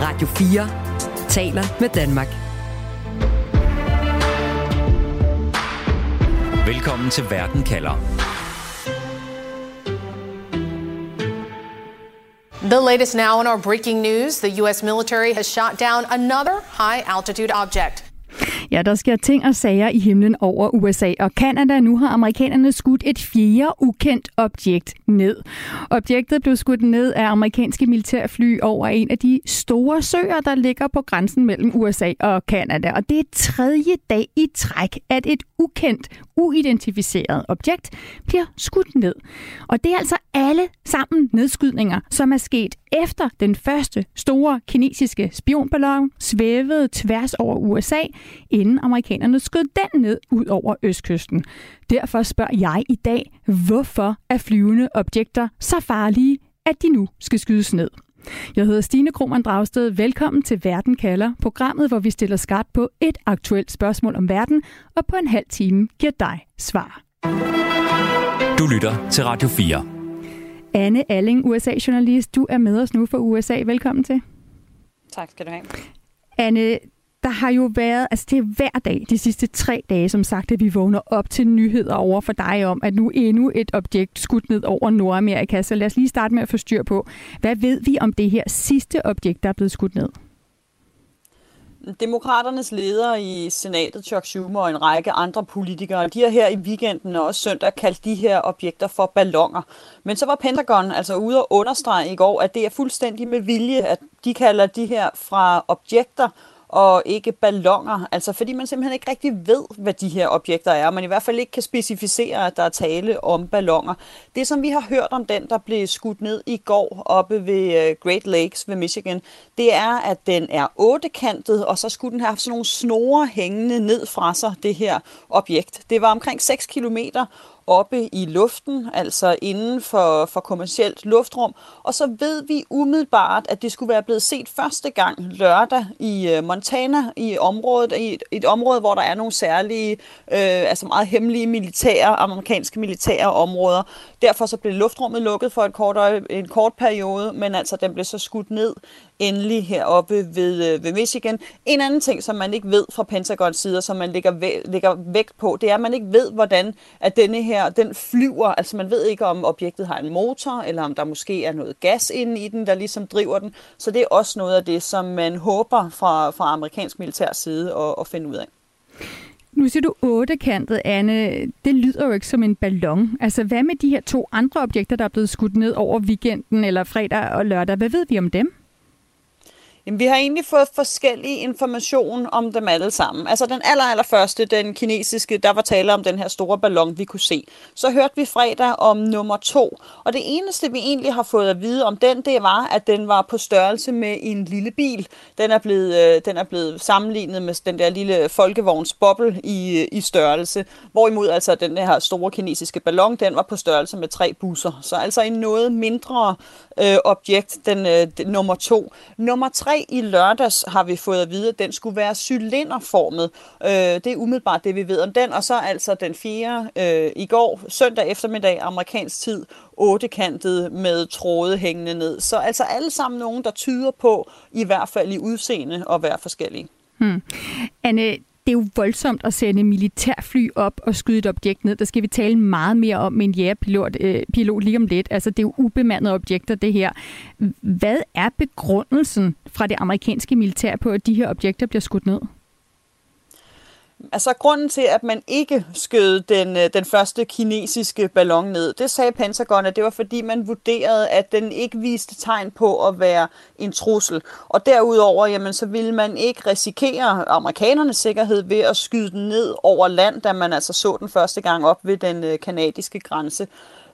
Radio 4 taler med Danmark. Velkommen til Verden kalder. The latest now in our breaking news the U.S. military has shot down another high altitude object. Ja, der sker ting og sager i himlen over USA og Kanada. Nu har amerikanerne skudt et fjerde ukendt objekt ned. Objektet blev skudt ned af amerikanske militærfly over en af de store søer, der ligger på grænsen mellem USA og Kanada. Og det er tredje dag i træk, at et ukendt, uidentificeret objekt bliver skudt ned. Og det er altså alle sammen nedskydninger, som er sket efter den første store kinesiske spionballon svævede tværs over USA, inden amerikanerne skød den ned ud over østkysten. Derfor spørger jeg i dag, hvorfor er flyvende objekter så farlige, at de nu skal skydes ned? Jeg hedder Stine Krohmann Dragsted. Velkommen til Verden kalder, programmet, hvor vi stiller skarpt på et aktuelt spørgsmål om verden, og på en halv time giver dig svar. Du lytter til Radio 4. Anne Alling, USA-journalist, du er med os nu fra USA. Velkommen til. Tak skal du have. Anne, der har jo været, altså det er hver dag, de sidste tre dage, som sagt, at vi vågner op til nyheder over for dig om, at nu endnu et objekt skudt ned over Nordamerika. Så lad os lige starte med at få styr på, hvad ved vi om det her sidste objekt, der er blevet skudt ned? Demokraternes leder i senatet, Chuck Schumer og en række andre politikere, de har her i weekenden og også søndag kaldt de her objekter for ballonger. Men så var Pentagon altså ude og understrege i går, at det er fuldstændig med vilje, at de kalder de her fra objekter og ikke ballonger. Altså fordi man simpelthen ikke rigtig ved, hvad de her objekter er. Man i hvert fald ikke kan specificere, at der er tale om ballonger. Det, som vi har hørt om den, der blev skudt ned i går oppe ved øh, Great Lakes ved Michigan, det er, at den er ottekantet, og så skulle den have sådan nogle snore hængende ned fra sig, det her objekt. Det var omkring 6 kilometer, oppe i luften, altså inden for, for kommercielt luftrum. Og så ved vi umiddelbart, at det skulle være blevet set første gang lørdag i øh, Montana, i området, i et, et område, hvor der er nogle særlige, øh, altså meget hemmelige militære, amerikanske militære områder. Derfor så blev luftrummet lukket for et kort, en kort periode, men altså den blev så skudt ned endelig heroppe ved, øh, ved Michigan. En anden ting, som man ikke ved fra Pentagons side, som man lægger, væ- lægger vægt på, det er, at man ikke ved, hvordan at denne her, den flyver. Altså man ved ikke, om objektet har en motor, eller om der måske er noget gas inde i den, der ligesom driver den. Så det er også noget af det, som man håber fra, fra amerikansk militær side at, at finde ud af. Nu siger du ottekantet, Anne. Det lyder jo ikke som en ballon. Altså, hvad med de her to andre objekter, der er blevet skudt ned over weekenden eller fredag og lørdag? Hvad ved vi om dem? Jamen, vi har egentlig fået forskellige information om dem alle sammen. Altså den aller, aller første, den kinesiske, der var tale om den her store ballon, vi kunne se. Så hørte vi fredag om nummer to. Og det eneste, vi egentlig har fået at vide om den, det var, at den var på størrelse med en lille bil. Den er blevet, øh, den er blevet sammenlignet med den der lille folkevogns boble i, øh, i størrelse. Hvorimod altså den her store kinesiske ballon, den var på størrelse med tre busser. Så altså en noget mindre øh, objekt, den, øh, nummer to. Nummer tre i lørdags har vi fået at vide, at den skulle være cylinderformet. Øh, det er umiddelbart det, vi ved om den. Og så altså den 4. øh, i går, søndag eftermiddag, amerikansk tid, ottekantet med tråde hængende ned. Så altså alle sammen nogen, der tyder på, i hvert fald i udseende, at være forskellige. Hmm. Anne, det er jo voldsomt at sende militærfly op og skyde et objekt ned. Der skal vi tale meget mere om med en jægerpilot øh, pilot lige om lidt. Altså, det er jo ubemandede objekter, det her. Hvad er begrundelsen fra det amerikanske militær på, at de her objekter bliver skudt ned? Altså grunden til, at man ikke skød den, øh, den første kinesiske ballon ned, det sagde Pentagon, at det var fordi man vurderede, at den ikke viste tegn på at være en trussel. Og derudover, jamen, så ville man ikke risikere amerikanernes sikkerhed ved at skyde den ned over land, da man altså så den første gang op ved den øh, kanadiske grænse.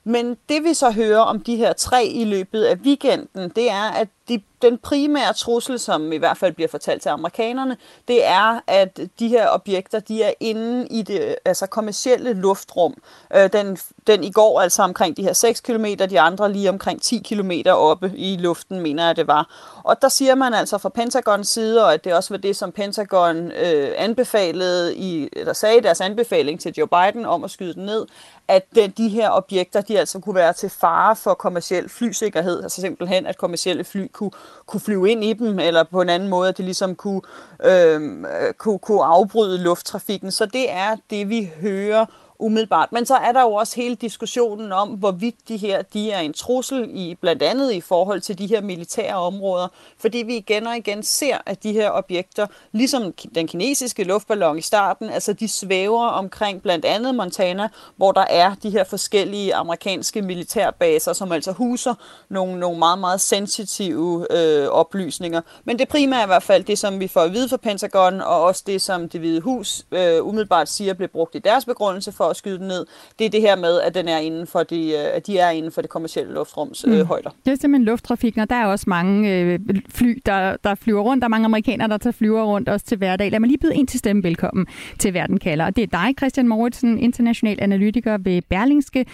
Men det vi så hører om de her tre i løbet af weekenden, det er, at de, den primære trussel, som i hvert fald bliver fortalt til amerikanerne, det er, at de her objekter, de er inde i det altså kommercielle luftrum. Øh, den, den i går altså omkring de her 6 km, de andre lige omkring 10 km oppe i luften, mener jeg det var. Og der siger man altså fra Pentagons side, og at det også var det, som Pentagon øh, anbefalede i, eller sagde i deres anbefaling til Joe Biden om at skyde den ned, at de, de her objekter, de altså kunne være til fare for kommersiel flysikkerhed, altså simpelthen, at kommercielle fly kunne, kunne flyve ind i dem, eller på en anden måde, at de ligesom kunne, øhm, øh, kunne, kunne afbryde lufttrafikken. Så det er det, vi hører umiddelbart. Men så er der jo også hele diskussionen om, hvorvidt de her de er en trussel, i blandt andet i forhold til de her militære områder. Fordi vi igen og igen ser, at de her objekter, ligesom den kinesiske luftballon i starten, altså de svæver omkring blandt andet Montana, hvor der er de her forskellige amerikanske militærbaser, som altså huser nogle, nogle meget, meget sensitive øh, oplysninger. Men det primære er i hvert fald det, som vi får at vide fra Pentagon, og også det, som det hvide hus øh, umiddelbart siger, bliver brugt i deres begrundelse for at skyde den ned, det er det her med, at, den er inden for de, øh, at de er inden for det kommercielle luftrums øh, mm. højder. Det er simpelthen lufttrafikken, og der er også mange øh, fly, der, der flyver rundt. Der er mange amerikanere, der tager flyver rundt også til hverdag. Lad mig lige byde ind til stemme velkommen til Verden kalder. Og det er dig, Christian Moritzen, international analytiker ved Berlingske.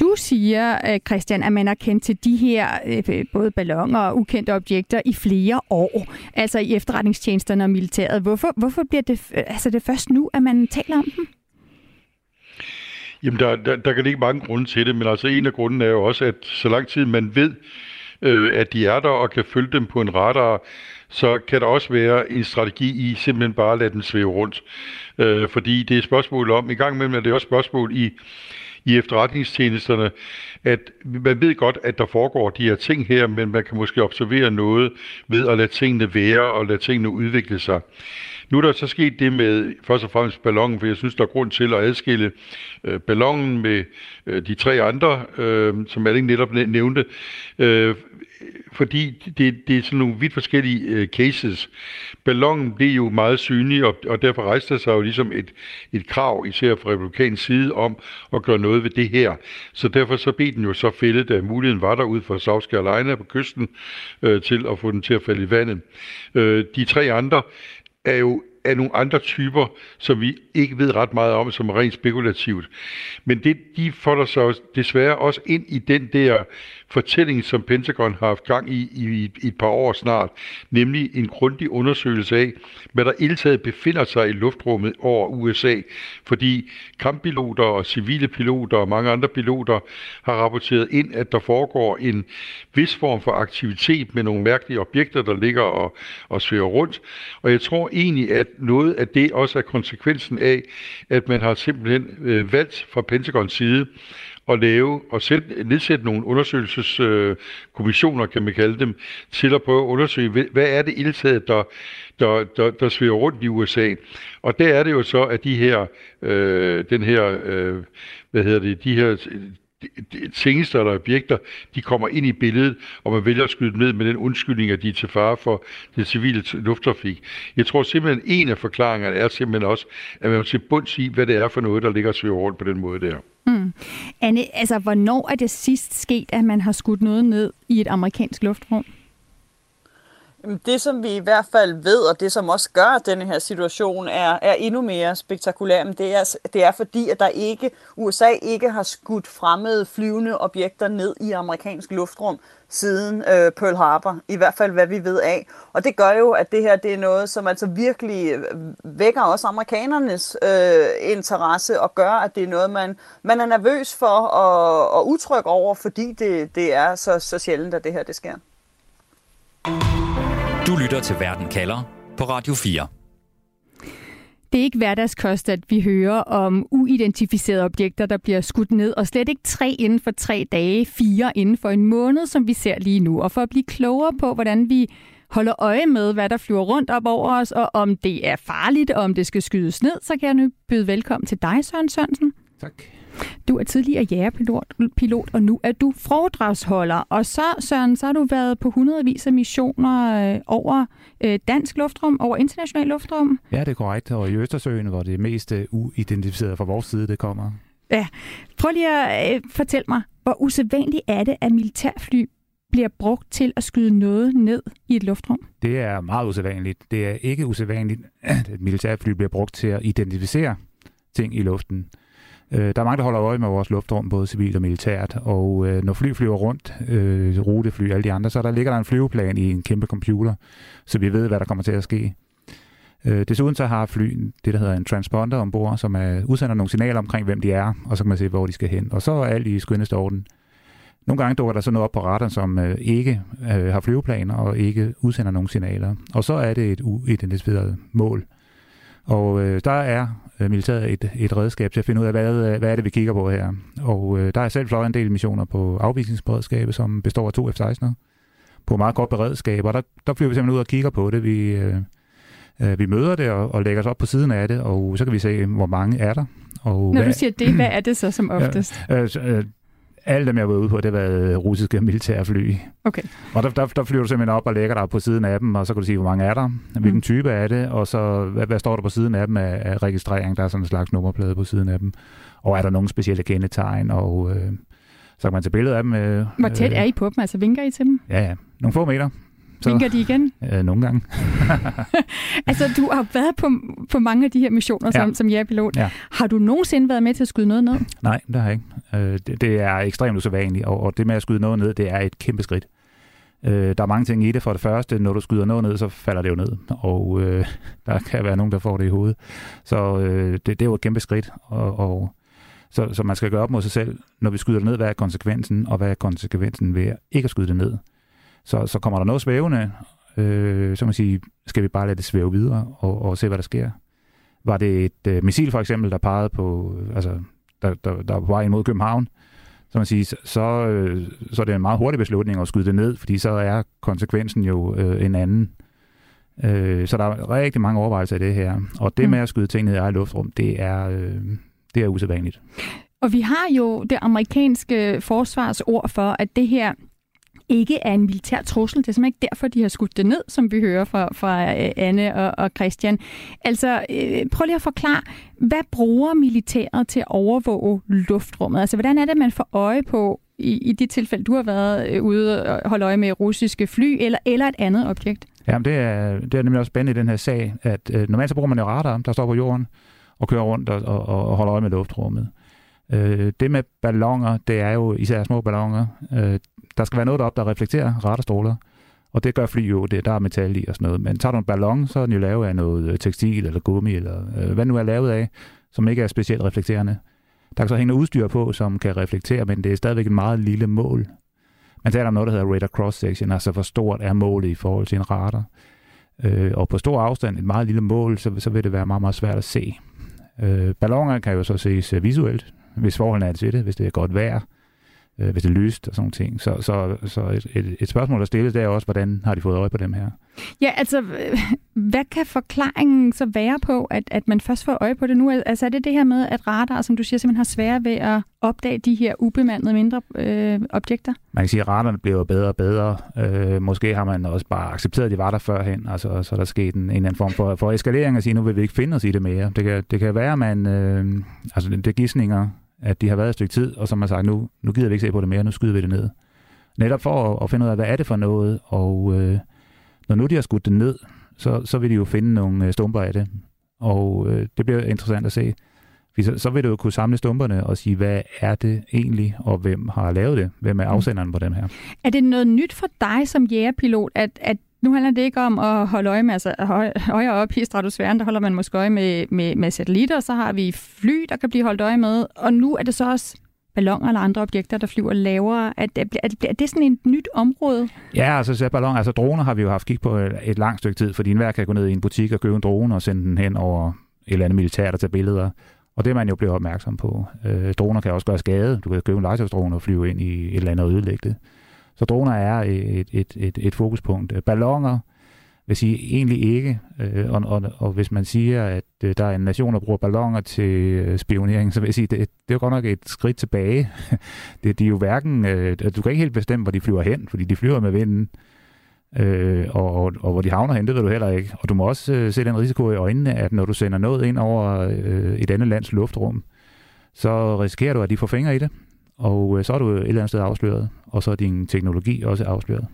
Du siger, øh, Christian, at man har kendt til de her både ballonger og ukendte objekter i flere år, altså i efterretningstjenesterne og militæret. Hvorfor, hvorfor bliver det, altså det først nu, at man taler om dem? Jamen, der, der, der kan ligge mange grunde til det, men altså en af grunden er jo også, at så lang tid man ved, øh, at de er der og kan følge dem på en radar, så kan der også være en strategi i simpelthen bare at lade dem svæve rundt. Øh, fordi det er et spørgsmål om, i gang med, at det er også spørgsmål i, i efterretningstjenesterne, at man ved godt, at der foregår de her ting her, men man kan måske observere noget ved at lade tingene være og lade tingene udvikle sig. Nu er der så sket det med først og fremmest ballonen, for jeg synes, der er grund til at adskille øh, ballonen med øh, de tre andre, øh, som jeg netop nævnte, øh, fordi det, det er sådan nogle vidt forskellige øh, cases. Ballonen blev jo meget synlig, og, og derfor rejste der sig jo ligesom et, et krav, især fra republikansk side, om at gøre noget ved det her. Så derfor så blev den jo så fældet, da muligheden var der ud for South Carolina på kysten, øh, til at få den til at falde i vandet. Øh, de tre andre er jo af nogle andre typer, som vi ikke ved ret meget om, som er rent spekulativt. Men det, de folder sig så desværre også ind i den der fortælling, som Pentagon har haft gang i i, i et par år snart, nemlig en grundig undersøgelse af, hvad der ildtaget befinder sig i luftrummet over USA, fordi kamppiloter og civile piloter og mange andre piloter har rapporteret ind, at der foregår en vis form for aktivitet med nogle mærkelige objekter, der ligger og, og svæver rundt. Og jeg tror egentlig, at noget af det også er konsekvensen af, at man har simpelthen øh, valgt fra Pentagons side at lave og sætte, nedsætte nogle undersøgelseskommissioner, øh, kan man kalde dem, til at prøve at undersøge, hvad er det ildtaget, der, der, der, der svæver rundt i USA. Og der er det jo så, at de her, øh, den her, øh, hvad hedder det, de her tingester eller objekter, de kommer ind i billedet, og man vælger at skyde dem ned med den undskyldning, at de er til fare for den civile lufttrafik. Jeg tror simpelthen, en af forklaringerne er simpelthen også, at man må til bunds i, hvad det er for noget, der ligger og rundt på den måde der. Anne, altså, hvornår er det sidst sket, at man har skudt noget ned i et amerikansk luftrum? Det, som vi i hvert fald ved, og det, som også gør, at denne her situation er, er endnu mere spektakulær, men det er, det er fordi, at der ikke, USA ikke har skudt fremmede flyvende objekter ned i amerikansk luftrum siden øh, Pearl Harbor, i hvert fald hvad vi ved af. Og det gør jo, at det her det er noget, som altså virkelig øh, vækker også amerikanernes øh, interesse og gør, at det er noget, man, man er nervøs for og, og utryg over, fordi det, det er så, så sjældent, at det her det sker. Du lytter til Verden kalder på Radio 4. Det er ikke hverdagskost, at vi hører om uidentificerede objekter, der bliver skudt ned, og slet ikke tre inden for tre dage, fire inden for en måned, som vi ser lige nu. Og for at blive klogere på, hvordan vi holder øje med, hvad der flyver rundt op over os, og om det er farligt, og om det skal skydes ned, så kan jeg nu byde velkommen til dig, Søren Sørensen. Tak. Du er tidligere jægerpilot, pilot, og nu er du foredragsholder. Og så, Søren, så har du været på hundredvis af missioner øh, over øh, dansk luftrum, over international luftrum. Ja, det er korrekt. Og i Østersøen, hvor det mest øh, uidentificeret fra vores side, det kommer. Ja. Prøv lige at øh, fortælle mig, hvor usædvanligt er det, at militærfly bliver brugt til at skyde noget ned i et luftrum? Det er meget usædvanligt. Det er ikke usædvanligt, at et militærfly bliver brugt til at identificere ting i luften. Øh, der er mange, der holder øje med vores luftrum, både civilt og militært, og øh, når fly flyver rundt, øh, rutefly og alle de andre, så der ligger der en flyveplan i en kæmpe computer, så vi ved, hvad der kommer til at ske. Øh, desuden så har fly det, der hedder en transponder ombord, som er, udsender nogle signaler omkring, hvem de er, og så kan man se, hvor de skal hen. Og så er alt i skønneste orden. Nogle gange dukker der så noget op på radaren, som øh, ikke øh, har flyveplaner og ikke udsender nogen signaler. Og så er det et uidentificeret mål. Og øh, der er militæret et, et redskab til at finde ud af, hvad, øh, hvad er det, vi kigger på her. Og øh, der er selv fløjet en del missioner på afvisningsberedskabet, som består af to F-16'er på meget godt beredskab, og der, der flyver vi simpelthen ud og kigger på det. Vi, øh, øh, vi møder det og, og lægger os op på siden af det, og så kan vi se, hvor mange er der. Og Når hvad, du siger det, hvad er det så som oftest? Øh, øh, alle dem, jeg var ude på, det var russiske militærfly. Okay. Og der, der, der flyver du simpelthen op og lægger dig på siden af dem, og så kan du sige, hvor mange er der, hvilken mm. type er det, og så hvad, hvad står der på siden af dem af, af registrering, der er sådan en slags nummerplade på siden af dem, og er der nogle specielle kendetegn, og øh, så kan man tage billeder af dem. Øh, Hvor tæt er I på dem? Altså vinker I til dem? Ja, ja. Nogle få meter. Så, vinker de igen? Øh, nogle gange. altså, du har været på, på mange af de her missioner som, ja. som jægerpilot. Ja. Har du nogensinde været med til at skyde noget ned? Nej, det har jeg ikke. Øh, det, det er ekstremt usædvanligt, og, og det med at skyde noget ned, det er et kæmpe skridt. Øh, der er mange ting i det. For det første, når du skyder noget ned, så falder det jo ned, og øh, der kan være nogen, der får det i hovedet. Så øh, det, det er jo et kæmpe skridt, og, og så, så man skal gøre op mod sig selv, når vi skyder det ned, hvad er konsekvensen, og hvad er konsekvensen ved ikke at skyde det ned. Så, så kommer der noget svævende, øh, så man sige, skal vi bare lade det svæve videre og, og se, hvad der sker. Var det et øh, missil for eksempel, der pegede på, altså, der, der, der var på vej imod København, så man siger, så, øh, så er det en meget hurtig beslutning at skyde det ned, fordi så er konsekvensen jo øh, en anden. Øh, så der er rigtig mange overvejelser i det her. Og det mm. med at skyde ting ned i eget luftrum, det er, øh, det er usædvanligt. Og vi har jo det amerikanske forsvarsord for, at det her ikke er en militær trussel. Det er simpelthen ikke derfor, de har skudt det ned, som vi hører fra, fra øh, Anne og, og Christian. Altså, øh, prøv lige at forklare, hvad bruger militæret til at overvåge luftrummet? Altså, hvordan er det, man får øje på, i, i de tilfælde, du har været øh, ude og holde øje med russiske fly, eller, eller et andet objekt? Jamen, det er, det er nemlig også spændende i den her sag, at øh, normalt så bruger man jo radar, der står på jorden, og kører rundt og, og, og holder øje med luftrummet. Øh, det med ballonger, det er jo især små ballonger. Øh, der skal være noget deroppe, der reflekterer radarstråler. Og det gør fly jo, det, der er metal i og sådan noget. Men tager du en ballon, så er den jo lavet af noget øh, tekstil eller gummi, eller øh, hvad nu er lavet af, som ikke er specielt reflekterende. Der kan så hænge udstyr på, som kan reflektere, men det er stadigvæk et meget lille mål. Man taler om noget, der hedder radar cross-section, altså hvor stort er målet i forhold til en radar. Øh, og på stor afstand, et meget lille mål, så, så vil det være meget, meget svært at se. Øh, ballonger kan jo så ses øh, visuelt, hvis forholdene er til det, hvis det er godt vejr øh, hvis det er lyst og sådan ting. Så, så, så et, et, et spørgsmål, der stilles, det er også, hvordan har de fået øje på dem her? Ja, altså, hvad kan forklaringen så være på, at, at man først får øje på det nu? Altså, er det det her med, at radar, som du siger, simpelthen har svære ved at opdage de her ubemandede mindre øh, objekter? Man kan sige, at radarne bliver bedre og bedre. Øh, måske har man også bare accepteret, at de var der førhen, altså, så der sket en, en eller anden form for, for eskalering at sige, nu vil vi ikke finde os i det mere. Det kan, det kan være, at man, øh, altså det er gidsninger, at de har været et stykke tid, og har man sagt, nu, nu gider vi ikke se på det mere, nu skyder vi det ned. Netop for at, at finde ud af, hvad er det for noget, og øh, når nu de har skudt det ned, så, så vil de jo finde nogle øh, stumper af det, og øh, det bliver interessant at se. Så, så vil du jo kunne samle stumperne og sige, hvad er det egentlig, og hvem har lavet det? Hvem er mm. afsenderen på dem her? Er det noget nyt for dig som jægerpilot, at, at nu handler det ikke om at holde øje med, altså højere op i stratosfæren, der holder man måske øje med, med, med satellitter, så har vi fly, der kan blive holdt øje med, og nu er det så også balloner eller andre objekter, der flyver lavere. Er det, er det, er det sådan et nyt område? Ja, altså så ballon, altså droner har vi jo haft kig på et, et langt stykke tid, fordi enhver kan gå ned i en butik og købe en drone og sende den hen over et eller andet militær, der tager billeder. Og det er man jo blevet opmærksom på. Øh, droner kan også gøre skade. Du kan købe en legetøjsdrone og flyve ind i et eller andet og ødelægge det. Så droner er et, et, et, et fokuspunkt. Ballonger vil sige egentlig ikke. Øh, og, og, og hvis man siger, at øh, der er en nation, der bruger ballonger til øh, spionering, så vil jeg sige, det, det er jo godt nok et skridt tilbage. det, de er jo hverken, øh, du kan ikke helt bestemme, hvor de flyver hen, fordi de flyver med vinden. Øh, og, og, og hvor de havner hen, det ved du heller ikke. Og du må også øh, se den risiko i øjnene, at når du sender noget ind over øh, et andet lands luftrum, så risikerer du, at de får fingre i det. Og øh, så er du et eller andet sted afsløret, og så er din teknologi også afsløret.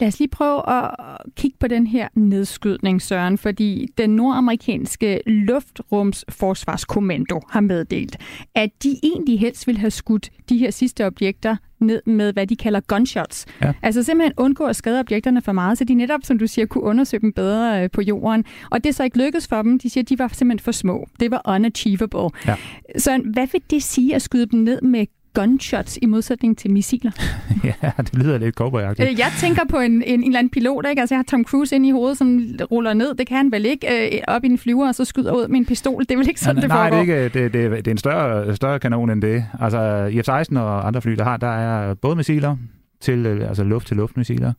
Lad os lige prøve at kigge på den her nedskydning, Søren, fordi den nordamerikanske luftrumsforsvarskommando har meddelt, at de egentlig helst vil have skudt de her sidste objekter ned med, hvad de kalder gunshots. Ja. Altså simpelthen undgå at skade objekterne for meget, så de netop, som du siger, kunne undersøge dem bedre øh, på jorden. Og det er så ikke lykkedes for dem. De siger, at de var simpelthen for små. Det var unachievable. Ja. Så hvad vil det sige at skyde dem ned med gunshots i modsætning til missiler. ja, det lyder lidt cowboyagtigt. Øh, jeg tænker på en, en, en eller anden pilot, ikke? Altså, jeg har Tom Cruise ind i hovedet, som ruller ned. Det kan han vel ikke øh, op i en flyver, og så skyder ud med en pistol. Det er vel ikke sådan, ja, det nej, foregår? Nej, det er, ikke, det, det, det er en større, større kanon end det. Altså, F-16 og andre fly, der har, der er både missiler, til, øh, altså luft-til-luft-missiler,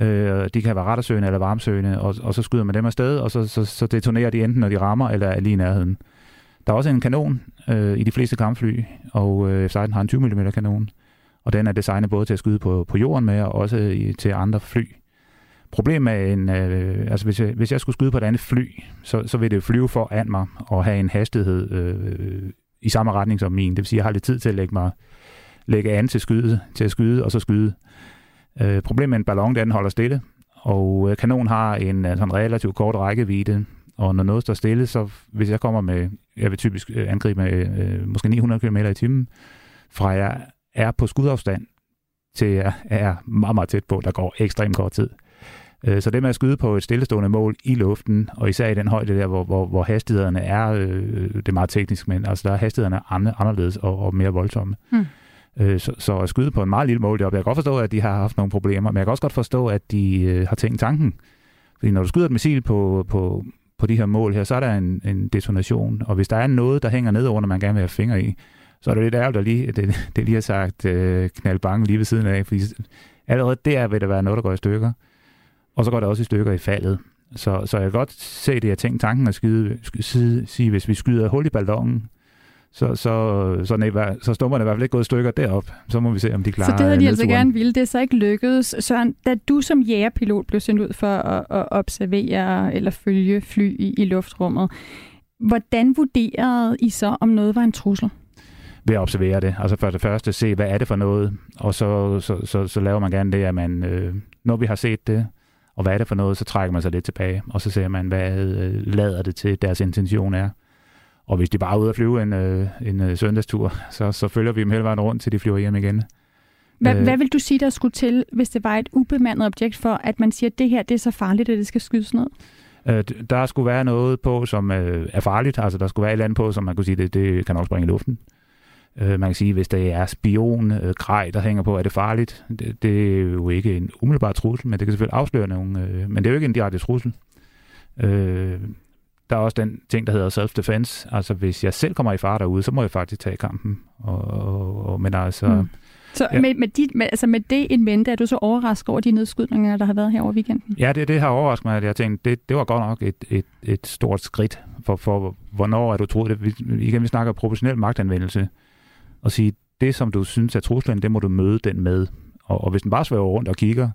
Øh, de kan være radarsøgende eller varmsøgende, og, og så skyder man dem afsted, og så, så, så detonerer de enten, når de rammer, eller er lige i nærheden. Der er også en kanon øh, i de fleste kampfly, og øh, F-16 har en 20 mm kanon, og den er designet både til at skyde på, på jorden med, og også i, til andre fly. Problemet er en, øh, altså hvis jeg, hvis jeg skulle skyde på et andet fly, så, så vil det flyve foran mig og have en hastighed øh, i samme retning som min. Det vil sige, at jeg har lidt tid til at lægge mig lægge an til, skyde, til at skyde, og så skyde. Øh, problemet med en ballon, den holder stille, og øh, kanonen har en øh, sådan relativt kort rækkevidde, og når noget står stille, så hvis jeg kommer med, jeg vil typisk øh, angribe med øh, måske 900 km i timen, fra jeg er på skudafstand, til jeg er meget, meget tæt på, der går ekstremt kort tid. Øh, så det med at skyde på et stillestående mål i luften, og især i den højde der, hvor, hvor, hvor hastighederne er, øh, det er meget teknisk, men altså der er hastighederne anderledes og, og mere voldsomme. Øh, så, så at skyde på en meget lille mål deroppe, jeg kan godt forstå, at de har haft nogle problemer, men jeg kan også godt forstå, at de øh, har tænkt tanken. Fordi når du skyder et missil på, på, på de her mål her, så er der en, en detonation, og hvis der er noget, der hænger ned under, man gerne vil have fingre i, så er det lidt ærgerligt, at lige, det, det lige har sagt øh, knald bange lige ved siden af, fordi allerede der vil der være noget, der går i stykker, og så går det også i stykker i faldet. Så, så jeg kan godt se det, jeg tænkte tanken at skyde, skyde, sige, hvis vi skyder hul i ballonen, så, så, så, nej, så stummerne i hvert fald ikke gået stykker derop. Så må vi se, om de klarer Så det havde de nedturen. altså gerne ville. Det er så ikke lykkedes. Søren, da du som jægerpilot blev sendt ud for at, at observere eller følge fly i, i luftrummet, hvordan vurderede I så, om noget var en trussel? ved at observere det. Altså for det første se, hvad er det for noget, og så, så, så, så laver man gerne det, at man, øh, når vi har set det, og hvad er det for noget, så trækker man sig lidt tilbage, og så ser man, hvad øh, lader det til, deres intention er. Og hvis de bare er ude at flyve en, øh, en øh, søndagstur, så, så følger vi dem hele vejen rundt, til de flyver hjem igen. Hvad, øh, hvad vil du sige, der skulle til, hvis det var et ubemandet objekt for, at man siger, at det her det er så farligt, at det skal skydes ned? Øh, der skulle være noget på, som øh, er farligt. Altså, der skulle være et eller andet på, som man kunne sige, det, det kan også springe i luften. Øh, man kan sige, hvis det er spion, øh, grej, der hænger på, er det farligt? Det, det er jo ikke en umiddelbar trussel, men det kan selvfølgelig afsløre nogen. Øh, men det er jo ikke en direkte trussel. Øh, der er også den ting, der hedder self-defense. Altså, hvis jeg selv kommer i fare derude, så må jeg faktisk tage kampen. Og, og, og, men altså... Mm. Så ja. med, med, dit, med, altså med det en mente, er du så overrasket over de nedskydninger, der har været her over weekenden? Ja, det, det har overrasket mig, at jeg tænkte, det, det var godt nok et, et, et stort skridt for, for, hvornår er du troet det. Vi, igen, vi snakker proportionel magtanvendelse. Og sige, det som du synes er truslen, det må du møde den med. Og, og hvis den bare svæver rundt og kigger,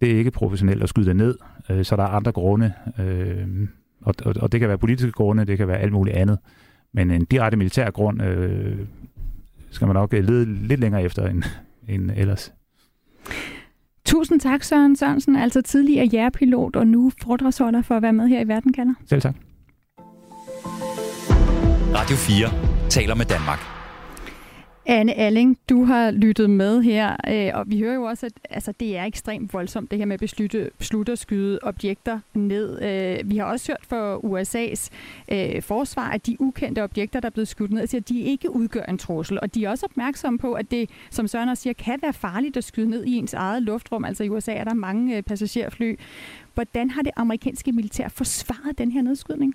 det er ikke professionelt at skyde det ned, øh, så der er andre grunde. Øh, og, og, og det kan være politiske grunde, det kan være alt muligt andet. Men en direkte militær grund øh, skal man nok lede lidt længere efter end, end ellers. Tusind tak, Søren Sørensen, altså tidligere jægerpilot og nu foredragsholder for at være med her i Verden kalder. Selv tak. Radio 4 taler med Danmark. Anne Alling, du har lyttet med her, øh, og vi hører jo også, at altså, det er ekstremt voldsomt, det her med at beslutte, beslutte at skyde objekter ned. Øh, vi har også hørt fra USA's øh, forsvar, at de ukendte objekter, der er blevet skudt ned, altså, at de ikke udgør en trussel, og de er også opmærksomme på, at det, som Søren også siger, kan være farligt at skyde ned i ens eget luftrum. Altså i USA er der mange øh, passagerfly. Hvordan har det amerikanske militær forsvaret den her nedskydning?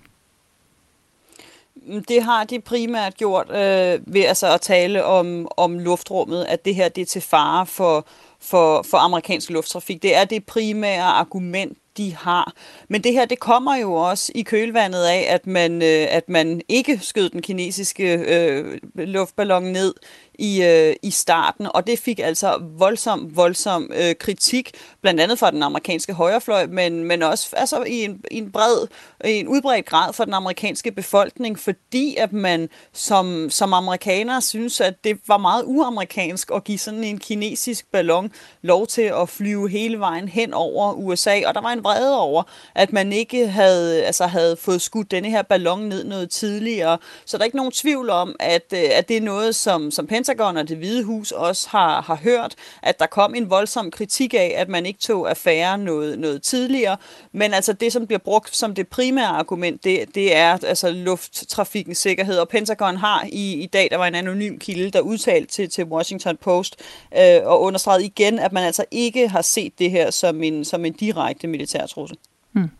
Det har de primært gjort øh, ved altså at tale om, om luftrummet, at det her det er til fare for, for, for amerikansk lufttrafik. Det er det primære argument, de har. Men det her, det kommer jo også i kølvandet af, at man, øh, at man ikke skød den kinesiske øh, luftballon ned i, øh, i starten, og det fik altså voldsom, voldsom øh, kritik, blandt andet fra den amerikanske højrefløj, men, men også altså, i, en, i en bred, i en udbredt grad for den amerikanske befolkning, fordi at man som, som amerikaner synes, at det var meget uamerikansk at give sådan en kinesisk ballon lov til at flyve hele vejen hen over USA, og der var en vrede over, at man ikke havde, altså, havde fået skudt denne her ballon ned noget tidligere, så der er ikke nogen tvivl om, at, øh, at det er noget, som, som Pentagon og det hvide hus også har, har hørt, at der kom en voldsom kritik af, at man ikke tog affære noget, noget tidligere. Men altså det, som bliver brugt som det primære argument, det, det er altså lufttrafikkens sikkerhed. Og Pentagon har i, i dag, der var en anonym kilde, der udtalte til, til Washington Post øh, og understregede igen, at man altså ikke har set det her som en, som en direkte militær trussel. Hmm.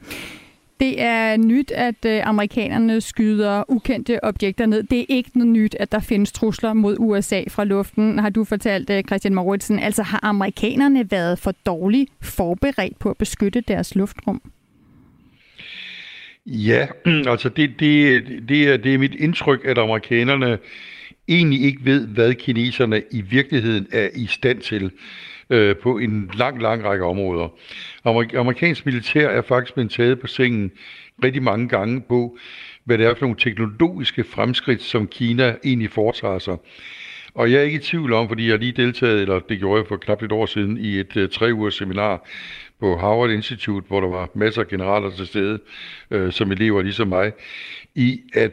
Det er nyt, at øh, amerikanerne skyder ukendte objekter ned. Det er ikke noget nyt, at der findes trusler mod USA fra luften, har du fortalt, øh, Christian Mauritsen. Altså har amerikanerne været for dårligt forberedt på at beskytte deres luftrum? Ja, altså det, det, det, er, det er mit indtryk, at amerikanerne egentlig ikke ved, hvad kineserne i virkeligheden er i stand til øh, på en lang, lang række områder. Amerik- amerikansk militær er faktisk blevet taget på sengen rigtig mange gange på, hvad det er for nogle teknologiske fremskridt, som Kina egentlig foretager sig. Og jeg er ikke i tvivl om, fordi jeg lige deltaget, eller det gjorde jeg for knap et år siden, i et øh, tre ugers seminar på Harvard Institute, hvor der var masser af generaler til stede, øh, som elever ligesom mig, i at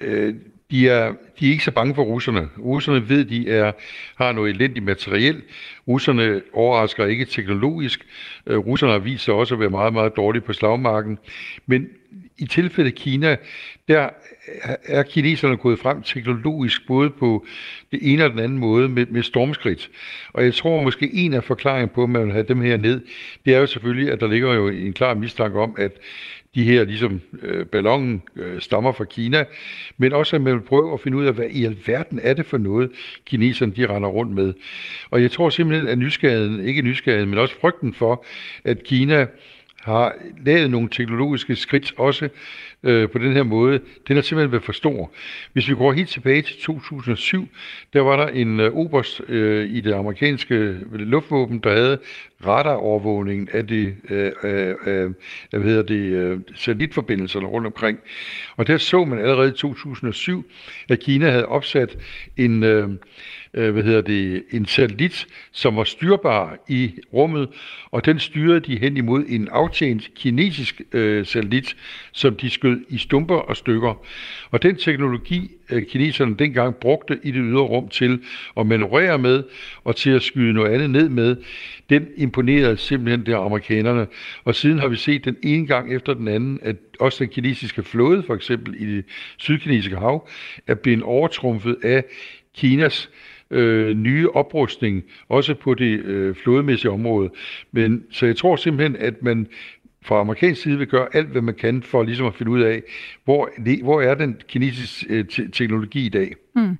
øh, de er, de er ikke så bange for russerne. Russerne ved, de er, har noget elendigt materiel. Russerne overrasker ikke teknologisk. Øh, russerne har vist sig også at være meget, meget dårlige på slagmarken. Men i tilfældet Kina, der er kineserne gået frem teknologisk, både på det ene og den anden måde med, med stormskridt. Og jeg tror måske en af forklaringen på, at man vil have dem her ned, det er jo selvfølgelig, at der ligger jo en klar mistanke om, at de her ligesom øh, ballonen øh, stammer fra Kina, men også at man vil prøve at finde ud af, hvad i alverden er det for noget, kineserne de render rundt med. Og jeg tror simpelthen, at nysgerrigheden, ikke nysgerrigheden, men også frygten for, at Kina har lavet nogle teknologiske skridt også øh, på den her måde, den har simpelthen været for stor. Hvis vi går helt tilbage til 2007, der var der en øh, oberst øh, i det amerikanske øh, luftvåben, der havde radarovervågningen af de øh, øh, øh, hvad hedder det, øh, satellitforbindelserne rundt omkring. Og der så man allerede i 2007, at Kina havde opsat en øh, øh, hvad hedder det, en satellit, som var styrbar i rummet, og den styrede de hen imod en aftjent kinesisk øh, satellit, som de skød i stumper og stykker. Og den teknologi, øh, kineserne dengang brugte i det ydre rum til at manøvrere med og til at skyde noget andet ned med, den imponerede simpelthen der amerikanerne. Og siden har vi set den ene gang efter den anden, at også den kinesiske flåde, for eksempel i det sydkinesiske hav, er blevet overtrumfet af Kinas øh, nye oprustning, også på det øh, flodmæssige område. Men, så jeg tror simpelthen, at man fra amerikansk side vil gøre alt, hvad man kan for ligesom at finde ud af, hvor, hvor er den kinesiske øh, teknologi i dag. Mm.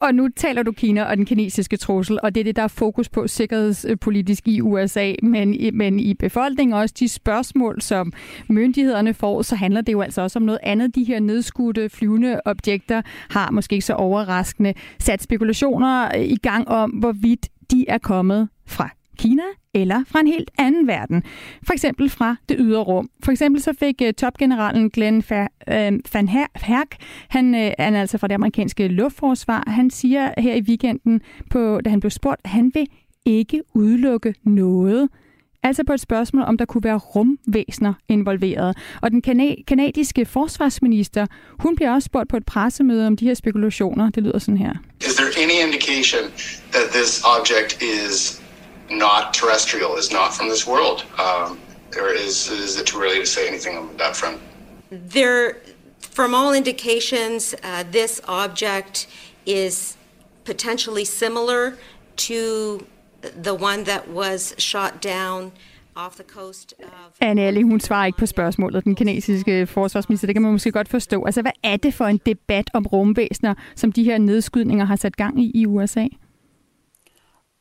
Og nu taler du Kina og den kinesiske trussel, og det er det, der er fokus på sikkerhedspolitisk i USA, men, men i befolkningen også de spørgsmål, som myndighederne får, så handler det jo altså også om noget andet. De her nedskudte flyvende objekter har måske ikke så overraskende sat spekulationer i gang om, hvorvidt de er kommet fra Kina eller fra en helt anden verden. For eksempel fra det ydre rum. For eksempel så fik øh, topgeneralen Glenn øh, Van Herk, han, øh, han er altså fra det amerikanske luftforsvar, han siger her i weekenden, på, da han blev spurgt, at han vil ikke udelukke noget. Altså på et spørgsmål, om der kunne være rumvæsener involveret. Og den kana- kanadiske forsvarsminister, hun bliver også spurgt på et pressemøde om de her spekulationer. Det lyder sådan her. Is there any indication that this object is not terrestrial, is not from this world. Um, or is, is it too early to say anything on that front? There, from all indications, uh, this object is potentially similar to the one that was shot down off the coast of... Anne Alling, hun svarer ikke på spørgsmålet, den kinesiske forsvarsminister. Det kan man måske godt forstå. Altså, hvad er det for en debat om rumvæsener, som de her nedskydninger har sat gang i i USA?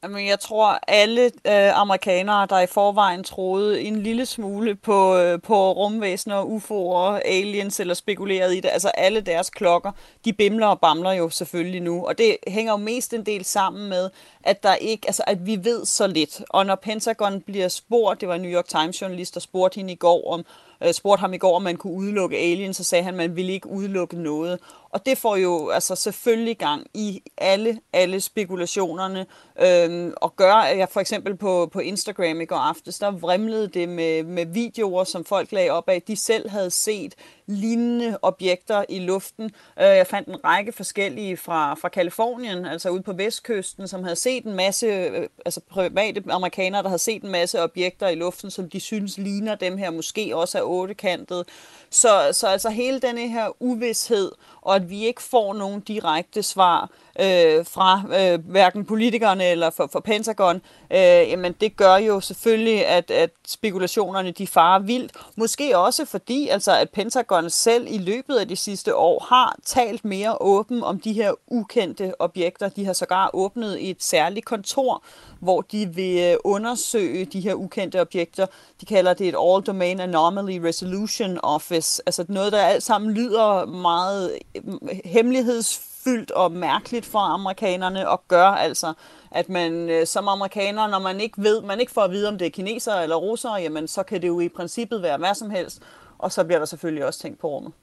Jamen, jeg tror, alle øh, amerikanere, der i forvejen troede en lille smule på, øh, på rumvæsener, UFO'er, aliens eller spekulerede i det, altså alle deres klokker, de bimler og bamler jo selvfølgelig nu. Og det hænger jo mest en del sammen med, at der ikke, altså at vi ved så lidt. Og når Pentagon bliver spurgt, det var en New York Times journalist, der spurgte hende i går om, øh, spurgte ham i går, om man kunne udelukke aliens, så sagde han, at man ville ikke udelukke noget. Og det får jo altså selvfølgelig gang i alle, alle spekulationerne. Øhm, og gør, at jeg for eksempel på, på Instagram i går aftes, der vrimlede det med, med videoer, som folk lagde op af, de selv havde set lignende objekter i luften. Øh, jeg fandt en række forskellige fra, fra Kalifornien, altså ude på vestkysten, som havde set en masse, øh, altså private amerikanere, der havde set en masse objekter i luften, som de synes ligner dem her, måske også er ottekantet. Så, så altså hele denne her uvidshed, og at vi ikke får nogen direkte svar øh, fra øh, hverken politikerne eller for, for Pentagon, øh, jamen det gør jo selvfølgelig, at, at spekulationerne de farer vildt. Måske også fordi, altså, at Pentagon selv i løbet af de sidste år har talt mere åben om de her ukendte objekter. De har sågar åbnet et særligt kontor, hvor de vil øh, undersøge de her ukendte objekter. De kalder det et All Domain Anomaly Resolution Office, altså noget, der alt sammen lyder meget øh, hemmelighedsfuldt fyldt og mærkeligt for amerikanerne og gør altså, at man øh, som amerikaner, når man ikke ved, man ikke får at vide, om det er kinesere eller russere, jamen så kan det jo i princippet være hvad som helst, og så bliver der selvfølgelig også tænkt på rummet.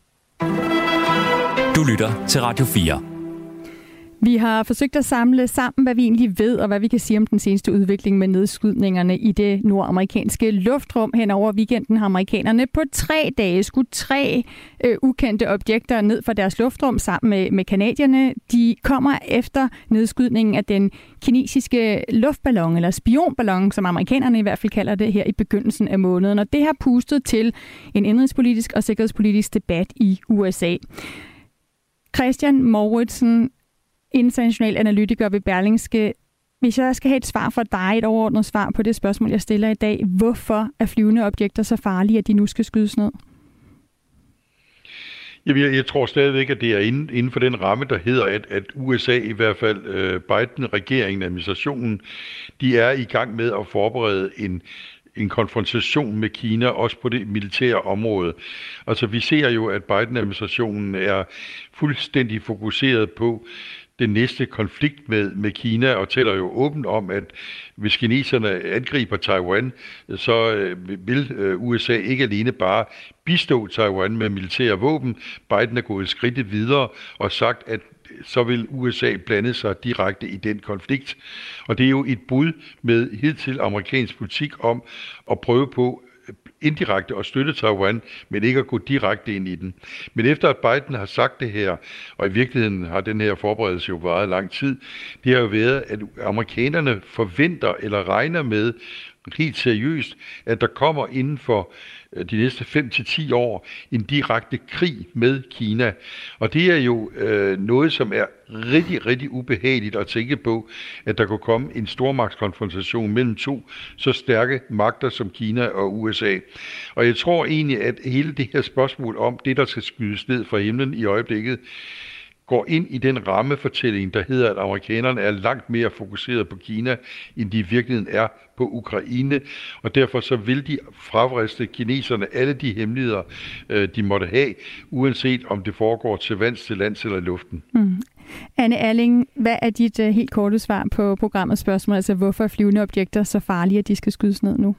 Du lytter til Radio 4. Vi har forsøgt at samle sammen, hvad vi egentlig ved, og hvad vi kan sige om den seneste udvikling med nedskydningerne i det nordamerikanske luftrum. Hen over weekenden har amerikanerne på tre dage skudt tre øh, ukendte objekter ned fra deres luftrum sammen med, med kanadierne. De kommer efter nedskydningen af den kinesiske luftballon, eller spionballon, som amerikanerne i hvert fald kalder det her i begyndelsen af måneden. Og det har pustet til en indrigspolitisk og sikkerhedspolitisk debat i USA. Christian Mauritsen, international analytiker ved Berlingske. Hvis jeg skal have et svar fra dig, et overordnet svar på det spørgsmål, jeg stiller i dag. Hvorfor er flyvende objekter så farlige, at de nu skal skydes ned? Jamen, jeg, jeg tror stadigvæk, at det er inden, inden for den ramme, der hedder, at, at USA, i hvert fald øh, Biden-regeringen, administrationen, de er i gang med at forberede en en konfrontation med Kina, også på det militære område. Altså vi ser jo, at Biden-administrationen er fuldstændig fokuseret på den næste konflikt med, med Kina, og tæller jo åbent om, at hvis kineserne angriber Taiwan, så øh, vil øh, USA ikke alene bare bistå Taiwan med militære våben. Biden er gået skridtet videre og sagt, at så vil USA blande sig direkte i den konflikt. Og det er jo et bud med hidtil amerikansk politik om at prøve på indirekte at støtte Taiwan, men ikke at gå direkte ind i den. Men efter at Biden har sagt det her, og i virkeligheden har den her forberedelse jo varet lang tid, det har jo været, at amerikanerne forventer eller regner med helt seriøst, at der kommer inden for øh, de næste 5-10 år en direkte krig med Kina. Og det er jo øh, noget, som er rigtig, rigtig ubehageligt at tænke på, at der kunne komme en stormagtskonfrontation mellem to så stærke magter som Kina og USA. Og jeg tror egentlig, at hele det her spørgsmål om det, der skal skydes ned fra himlen i øjeblikket, går ind i den rammefortælling, der hedder, at amerikanerne er langt mere fokuseret på Kina, end de i virkeligheden er på Ukraine, og derfor så vil de fravriste kineserne alle de hemmeligheder, øh, de måtte have, uanset om det foregår til vands, til lands eller i luften. Mm. Anne Erling, hvad er dit øh, helt korte svar på programmets spørgsmål? Altså, hvorfor er flyvende objekter så farlige, at de skal skydes ned nu?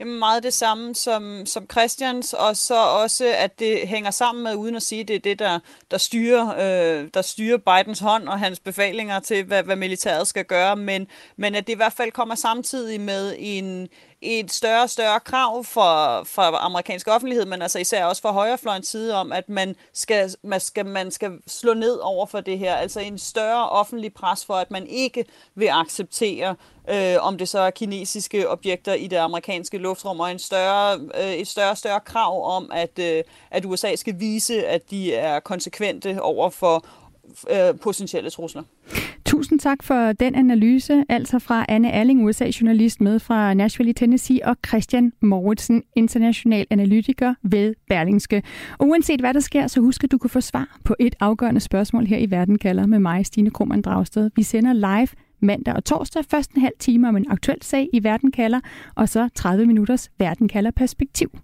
Jamen meget det samme som, som Christians, og så også, at det hænger sammen med, uden at sige, at det er det, der, der, styrer, øh, der styrer Bidens hånd og hans befalinger til, hvad, hvad militæret skal gøre, men, men at det i hvert fald kommer samtidig med en, et større og større krav for, for amerikansk offentlighed, men altså især også fra højrefløjens side om, at man skal, man, skal, man skal slå ned over for det her. Altså en større offentlig pres for, at man ikke vil acceptere, øh, om det så er kinesiske objekter i det amerikanske luftrum, og en større, øh, et større og større krav om, at, øh, at USA skal vise, at de er konsekvente over for øh, potentielle trusler. Tusind tak for den analyse, altså fra Anne Erling, USA-journalist med fra Nashville i Tennessee, og Christian Mauritsen, international analytiker ved Berlingske. Og uanset hvad der sker, så husk at du kan få svar på et afgørende spørgsmål her i Verden kalder med mig, Stine Krohmann Dragsted. Vi sender live mandag og torsdag, først en halv time om en aktuel sag i Verden kalder, og så 30 minutters Verden kalder perspektiv.